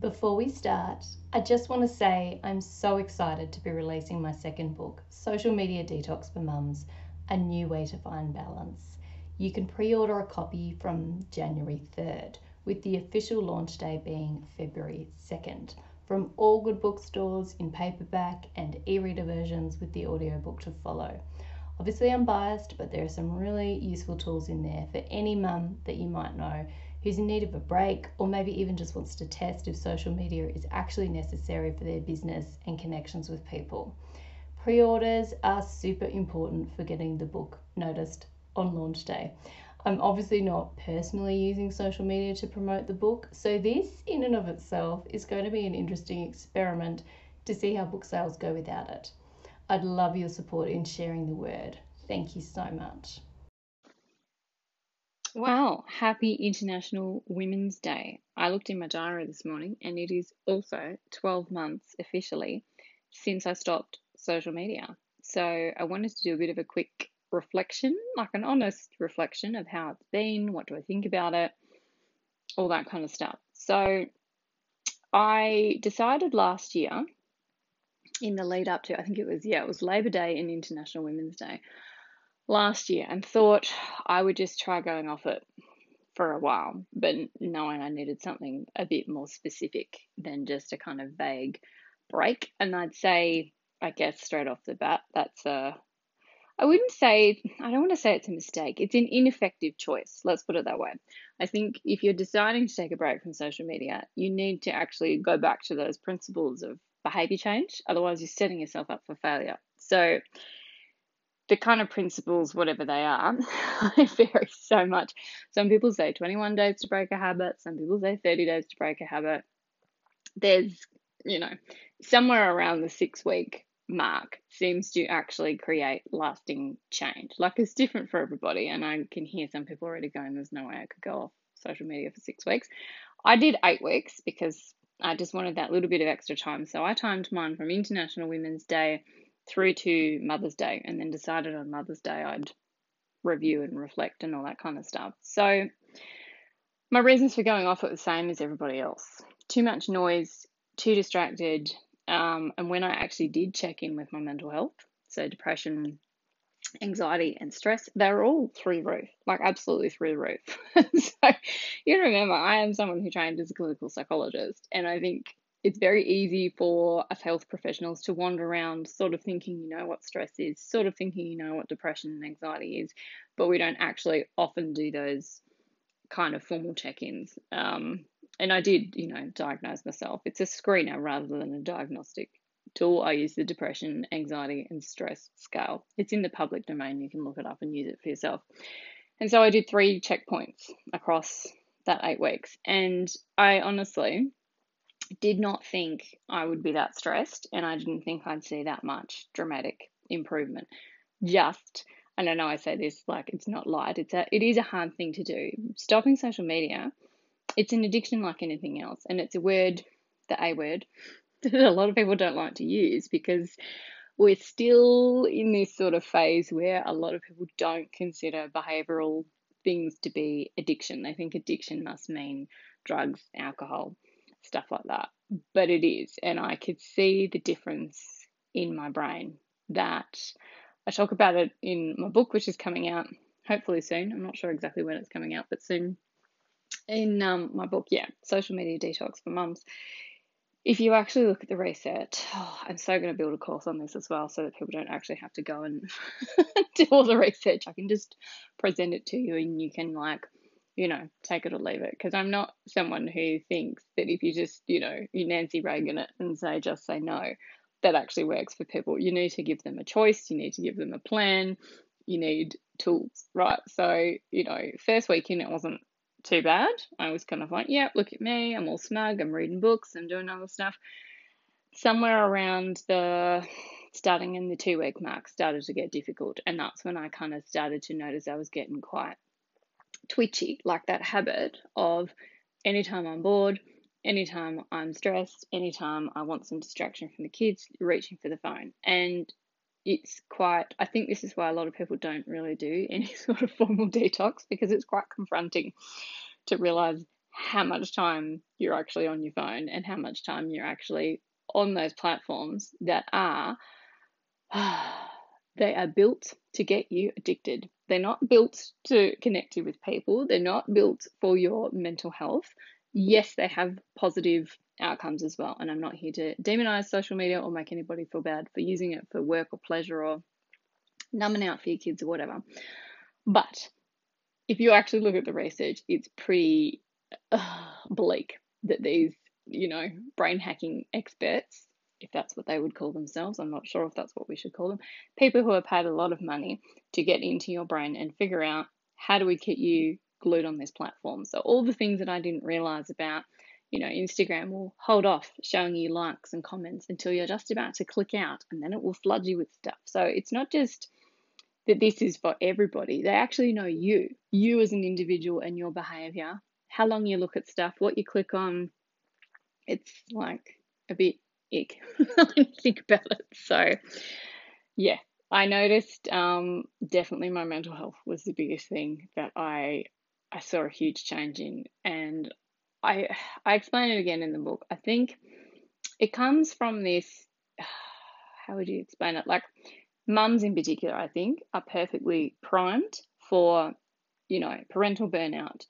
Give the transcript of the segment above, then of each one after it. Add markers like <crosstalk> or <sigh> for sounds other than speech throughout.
Before we start, I just want to say I'm so excited to be releasing my second book, Social Media Detox for Mums A New Way to Find Balance. You can pre order a copy from January 3rd, with the official launch day being February 2nd, from all good bookstores in paperback and e reader versions with the audiobook to follow. Obviously, I'm biased, but there are some really useful tools in there for any mum that you might know who's in need of a break or maybe even just wants to test if social media is actually necessary for their business and connections with people. Pre orders are super important for getting the book noticed on launch day. I'm obviously not personally using social media to promote the book, so this, in and of itself, is going to be an interesting experiment to see how book sales go without it. I'd love your support in sharing the word. Thank you so much. Wow, happy International Women's Day. I looked in my diary this morning and it is also 12 months officially since I stopped social media. So I wanted to do a bit of a quick reflection, like an honest reflection of how it's been, what do I think about it, all that kind of stuff. So I decided last year in the lead up to, I think it was, yeah, it was Labor Day and International Women's Day last year and thought I would just try going off it for a while, but knowing I needed something a bit more specific than just a kind of vague break. And I'd say, I guess straight off the bat, that's a, I wouldn't say, I don't want to say it's a mistake. It's an ineffective choice. Let's put it that way. I think if you're deciding to take a break from social media, you need to actually go back to those principles of behavior change. Otherwise, you're setting yourself up for failure. So, the kind of principles, whatever they are, <laughs> vary so much. Some people say 21 days to break a habit, some people say 30 days to break a habit. There's, you know, somewhere around the six week mark seems to actually create lasting change. Like it's different for everybody, and I can hear some people already going, There's no way I could go off social media for six weeks. I did eight weeks because I just wanted that little bit of extra time. So I timed mine from International Women's Day through to Mother's Day and then decided on Mother's Day I'd review and reflect and all that kind of stuff. So my reasons for going off are the same as everybody else. Too much noise, too distracted, um, and when I actually did check in with my mental health, so depression, anxiety, and stress, they're all through the roof, like absolutely through the roof. <laughs> so you remember, I am someone who trained as a clinical psychologist, and I think it's very easy for us health professionals to wander around sort of thinking you know what stress is, sort of thinking you know what depression and anxiety is, but we don't actually often do those kind of formal check ins. Um, and I did, you know, diagnose myself. It's a screener rather than a diagnostic tool. I use the depression, anxiety, and stress scale. It's in the public domain. You can look it up and use it for yourself. And so I did three checkpoints across that eight weeks. And I honestly, did not think I would be that stressed and I didn't think I'd see that much dramatic improvement. Just, and I know I say this like it's not light, it's a it is a hard thing to do. Stopping social media, it's an addiction like anything else, and it's a word, the A word, <laughs> that a lot of people don't like to use because we're still in this sort of phase where a lot of people don't consider behavioral things to be addiction. They think addiction must mean drugs, alcohol, stuff like that. But it is, and I could see the difference in my brain that I talk about it in my book, which is coming out hopefully soon. I'm not sure exactly when it's coming out, but soon. In um, my book, yeah, Social Media Detox for Mums. If you actually look at the research, oh, I'm so going to build a course on this as well so that people don't actually have to go and <laughs> do all the research. I can just present it to you and you can like you know, take it or leave it. Because I'm not someone who thinks that if you just, you know, you Nancy Reagan it and say, just say no, that actually works for people. You need to give them a choice, you need to give them a plan, you need tools, right? So, you know, first weekend it wasn't too bad. I was kind of like, yeah, look at me, I'm all smug, I'm reading books, I'm doing other stuff. Somewhere around the starting in the two week mark started to get difficult, and that's when I kind of started to notice I was getting quite twitchy, like that habit of anytime I'm bored, anytime I'm stressed, anytime I want some distraction from the kids, reaching for the phone. And it's quite, I think this is why a lot of people don't really do <laughs> any sort of formal detox because it's quite confronting to realize how much time you're actually on your phone and how much time you're actually on those platforms that are <sighs> <sighs> they are built to get you addicted. They're not built to connect you with people. They're not built for your mental health. Yes, they have positive outcomes as well. And I'm not here to demonize social media or make anybody feel bad for using it for work or pleasure or numbing out for your kids or whatever. But if you actually look at the research, it's pretty uh, bleak that these, you know, brain hacking experts, if that's what they would call themselves, I'm not sure if that's what we should call them, people who have paid a lot of money to get into your brain and figure out how do we keep you glued on this platform. So all the things that I didn't realize about, you know, Instagram will hold off showing you likes and comments until you're just about to click out and then it will flood you with stuff. So it's not just that this is for everybody. They actually know you, you as an individual and your behavior how long you look at stuff, what you click on. It's like a bit ick when you think about it. So, yeah, I noticed um, definitely my mental health was the biggest thing that I I saw a huge change in, and I I explain it again in the book. I think it comes from this. <sighs> How would you explain it? Like mums in particular, I think, are perfectly primed for you know parental burnout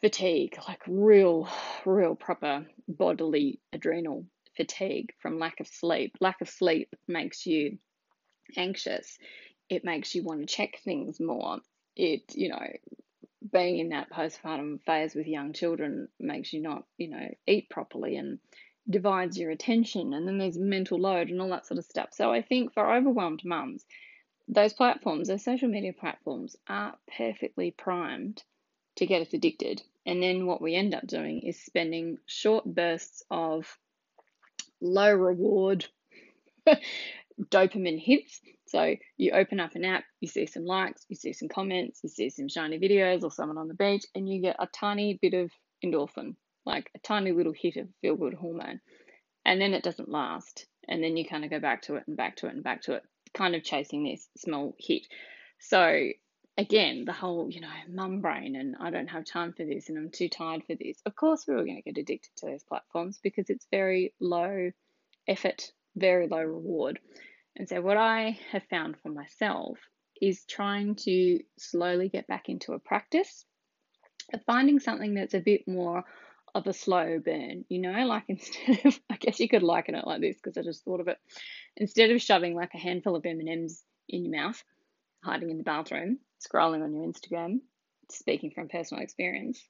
fatigue, like real, <sighs> real proper bodily adrenal fatigue from lack of sleep. Lack of sleep makes you anxious. It makes you want to check things more. It, you know, being in that postpartum phase with young children makes you not, you know, eat properly and divides your attention. And then there's mental load and all that sort of stuff. So I think for overwhelmed mums, those platforms, those social media platforms, are perfectly primed to get us addicted. And then what we end up doing is spending short bursts of low reward <laughs> dopamine hits. So you open up an app, you see some likes, you see some comments, you see some shiny videos or someone on the beach, and you get a tiny bit of endorphin, like a tiny little hit of feel good hormone. And then it doesn't last. And then you kind of go back to it and back to it and back to it, kind of chasing this small hit. So again, the whole, you know, mum brain and I don't have time for this and I'm too tired for this. Of course, we're all going to get addicted to those platforms because it's very low effort, very low reward. And so, what I have found for myself is trying to slowly get back into a practice of finding something that's a bit more of a slow burn, you know, like <laughs> instead of, I guess you could liken it like this because I just thought of it. Instead of shoving like a handful of M&Ms in your mouth, hiding in the bathroom, scrolling on your Instagram, speaking from personal experience,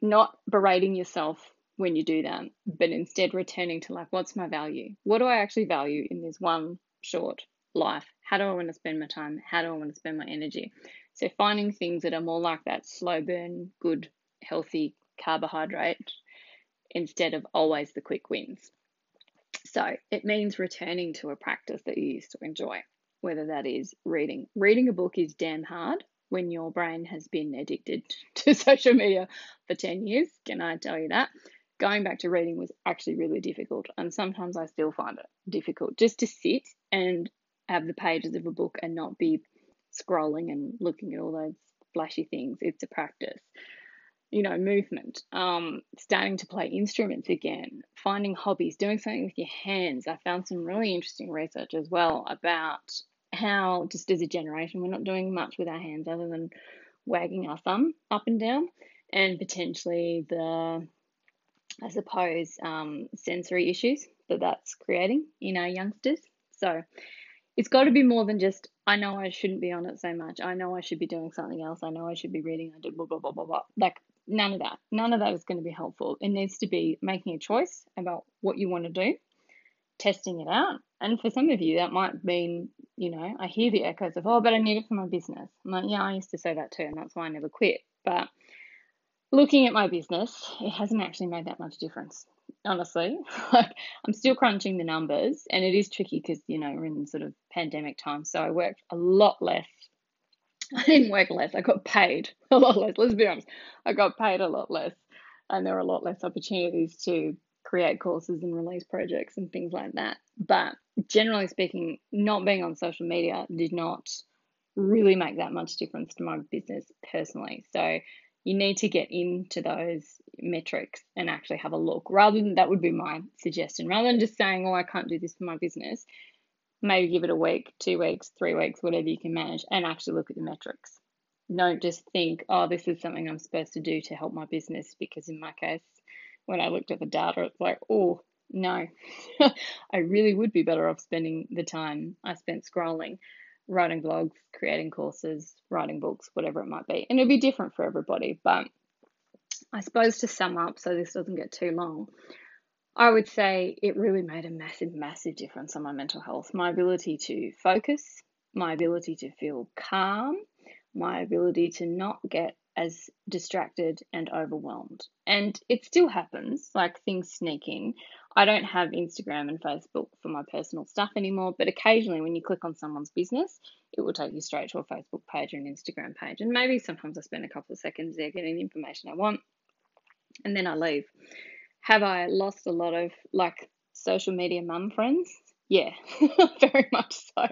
not berating yourself when you do that, but instead returning to like, what's my value? What do I actually value in this one short life? How do I want to spend my time? How do I want to spend my energy? So finding things that are more like that slow burn, good, healthy carbohydrate instead of always the quick wins. So it means returning to a practice that you used to enjoy whether that is reading. Reading a book is damn hard when your brain has been addicted <laughs> to social media for 10 years. Can I tell you that? Going back to reading was actually really difficult, and sometimes I still find it difficult just to sit and have the pages of a book and not be scrolling and looking at all those flashy things. It's a practice. You know, movement, um, starting to play instruments again, finding hobbies, doing something with your hands. I found some really interesting research as well about how just as a generation we're not doing much with our hands other than wagging our thumb up and down and potentially the i suppose um, sensory issues that that's creating in our youngsters. So it's got to be more than just i know i shouldn't be on it so much. I know i should be doing something else. I know i should be reading. I do blah blah blah blah blah. Like none of that. None of that is going to be helpful. It needs to be making a choice about what you want to do testing it out. And for some of you, that might mean, you know, I hear the echoes of, oh, but I need it for my business. I'm like, yeah, I used to say that too, and that's why I never quit. But looking at my business, it hasn't actually made that much difference, honestly. <laughs> like, I'm still crunching the numbers, and it is tricky because, you know, we're in sort of pandemic time. So I worked a lot less. <laughs> I didn't work less, I got paid <laughs> a lot less. Let's be honest. I got paid a lot less, and there were a lot less opportunities to create courses and release projects and things like that. But generally speaking, not being on social media did not really make that much difference to my business personally. So you need to get into those metrics and actually have a look rather than that would be my suggestion rather than just saying oh i can't do this for my business maybe give it a week two weeks three weeks whatever you can manage and actually look at the metrics don't just think oh this is something i'm supposed to do to help my business because in my case when i looked at the data it's like oh no <laughs> i really would be better off spending the time i spent scrolling writing blogs, creating courses, writing books, whatever it might be. And it'll be different for everybody. But I suppose to sum up, so this doesn't get too long, I would say it really made a massive, massive difference on my mental health. My ability to focus, my ability to feel calm, my ability to not get as distracted and overwhelmed. And it still happens, like things sneak in. I don't have Instagram and Facebook for my personal stuff anymore, but occasionally when you click on someone's business, it will take you straight to a Facebook page or an Instagram page. And maybe sometimes I spend a couple of seconds there getting the information I want and then I leave. Have I lost a lot of like social media mum friends? Yeah, <laughs> very much so.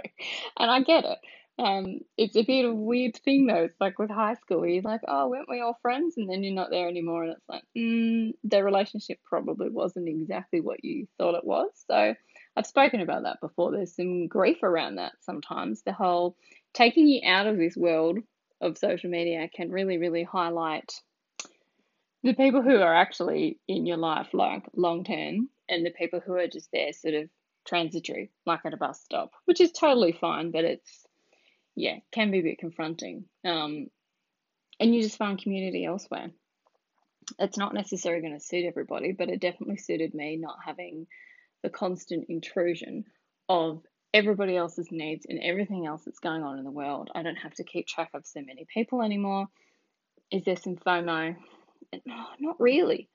And I get it. Um, it's a bit of a weird thing though. It's like with high school, where you're like, oh, weren't we all friends? And then you're not there anymore, and it's like, mm, the relationship probably wasn't exactly what you thought it was. So I've spoken about that before. There's some grief around that sometimes. The whole taking you out of this world of social media can really, really highlight the people who are actually in your life, like long term, and the people who are just there, sort of transitory, like at a bus stop, which is totally fine, but it's yeah, can be a bit confronting. Um, and you just find community elsewhere. It's not necessarily going to suit everybody, but it definitely suited me not having the constant intrusion of everybody else's needs and everything else that's going on in the world. I don't have to keep track of so many people anymore. Is there some FOMO? No, <sighs> not really.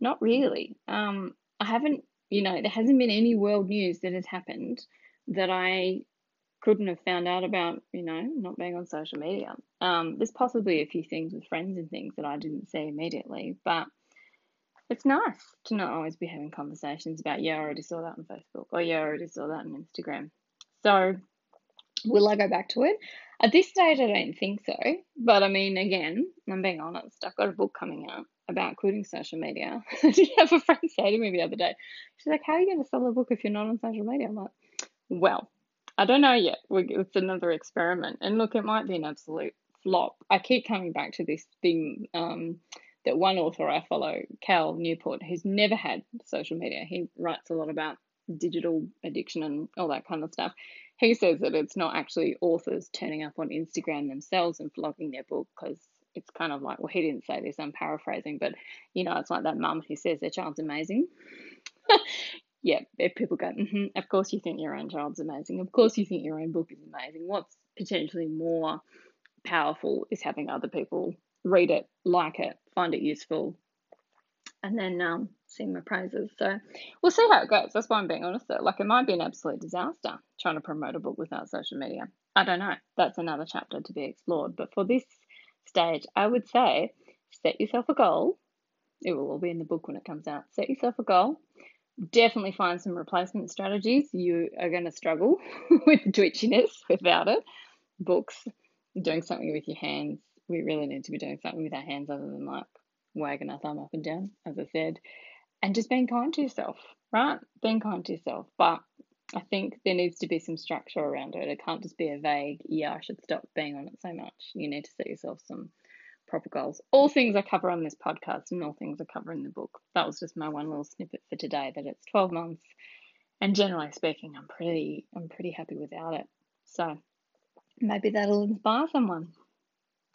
Not really. Um, I haven't, you know, there hasn't been any world news that has happened that I couldn't have found out about, you know, not being on social media. Um, there's possibly a few things with friends and things that I didn't see immediately, but it's nice to not always be having conversations about, yeah, I already saw that on Facebook, or yeah, I already saw that on Instagram. So, will I go back to it? At this stage, I don't think so. But I mean, again, I'm being honest, I've got a book coming out about quitting social media. <laughs> I did have a friend say to me the other day, she's like, How are you going to sell a book if you're not on social media? I'm like, Well, I don't know yet. It's another experiment. And look, it might be an absolute flop. I keep coming back to this thing um, that one author I follow, Cal Newport, who's never had social media. He writes a lot about digital addiction and all that kind of stuff. He says that it's not actually authors turning up on Instagram themselves and vlogging their book because it's kind of like, well, he didn't say this, I'm paraphrasing, but you know, it's like that mum who says their child's amazing. <laughs> yeah, if people go, mm-hmm, of course you think your own child's amazing. Of course you think your own book is amazing. What's potentially more powerful is having other people read it, like it, find it useful, and then um, sing my praises. So we'll see how it goes. That's why I'm being honest. Though. Like it might be an absolute disaster trying to promote a book without social media. I don't know. That's another chapter to be explored. But for this stage, I would say set yourself a goal. It will all be in the book when it comes out. Set yourself a goal definitely find some replacement strategies. You are going to struggle <laughs> with twitchiness without it. Books, doing something with your hands. We really need to be doing something with our hands other than like wagging our thumb up and down, as I said. And just being kind to yourself, right? Being kind to yourself. But I think there needs to be some structure around it. It can't just be a vague, yeah, I should stop being on it so much. You need to set yourself some proper goals. All things I cover on this podcast and all things I cover in the book. That was just my one little snippet for today that it's 12 months and generally speaking I'm pretty I'm pretty happy without it. So maybe that'll inspire someone.